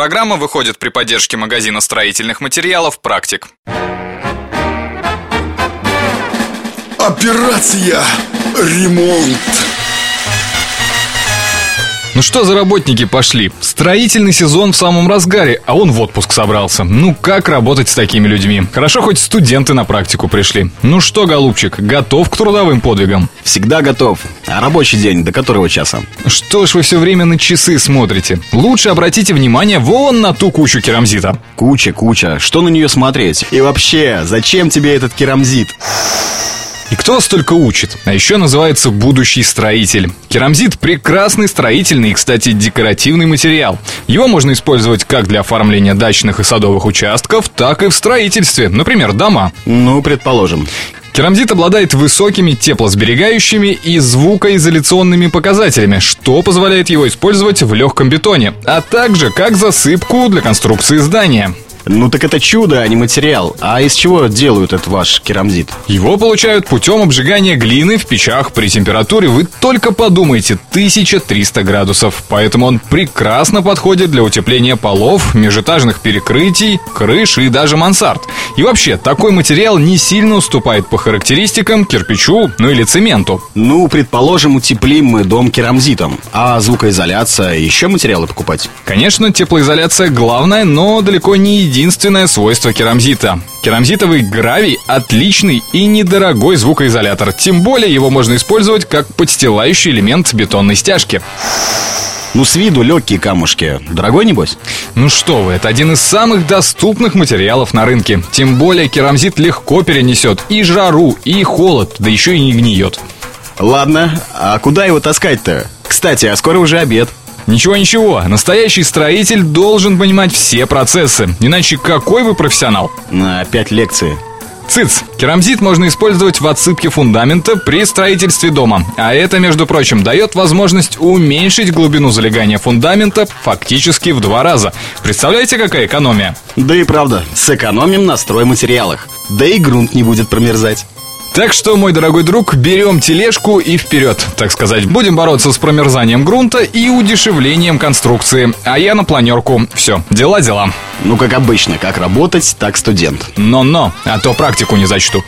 программа выходит при поддержке магазина строительных материалов «Практик». Операция «Ремонт». Ну что за работники пошли? Строительный сезон в самом разгаре, а он в отпуск собрался. Ну как работать с такими людьми? Хорошо, хоть студенты на практику пришли. Ну что, голубчик, готов к трудовым подвигам? Всегда готов. А рабочий день до которого часа? Что ж вы все время на часы смотрите? Лучше обратите внимание вон на ту кучу керамзита. Куча, куча. Что на нее смотреть? И вообще, зачем тебе этот керамзит? И кто вас только учит? А еще называется будущий строитель. Керамзит – прекрасный строительный и, кстати, декоративный материал. Его можно использовать как для оформления дачных и садовых участков, так и в строительстве, например, дома. Ну, предположим. Керамзит обладает высокими теплосберегающими и звукоизоляционными показателями, что позволяет его использовать в легком бетоне, а также как засыпку для конструкции здания. Ну так это чудо, а не материал. А из чего делают этот ваш керамзит? Его получают путем обжигания глины в печах при температуре, вы только подумайте, 1300 градусов. Поэтому он прекрасно подходит для утепления полов, межэтажных перекрытий, крыш и даже мансард. И вообще, такой материал не сильно уступает по характеристикам кирпичу, ну или цементу. Ну, предположим, утеплим мы дом керамзитом. А звукоизоляция, еще материалы покупать? Конечно, теплоизоляция главная, но далеко не единственное свойство керамзита. Керамзитовый гравий – отличный и недорогой звукоизолятор. Тем более его можно использовать как подстилающий элемент бетонной стяжки. Ну, с виду легкие камушки. Дорогой, небось? Ну что вы, это один из самых доступных материалов на рынке. Тем более керамзит легко перенесет и жару, и холод, да еще и не гниет. Ладно, а куда его таскать-то? Кстати, а скоро уже обед. Ничего-ничего, настоящий строитель должен понимать все процессы. Иначе какой вы профессионал? На пять лекций. ЦИЦ. Керамзит можно использовать в отсыпке фундамента при строительстве дома. А это, между прочим, дает возможность уменьшить глубину залегания фундамента фактически в два раза. Представляете, какая экономия? Да и правда, сэкономим на стройматериалах. Да и грунт не будет промерзать. Так что, мой дорогой друг, берем тележку и вперед, так сказать. Будем бороться с промерзанием грунта и удешевлением конструкции. А я на планерку. Все, дела-дела. Ну, как обычно, как работать, так студент. Но-но, а то практику не зачту.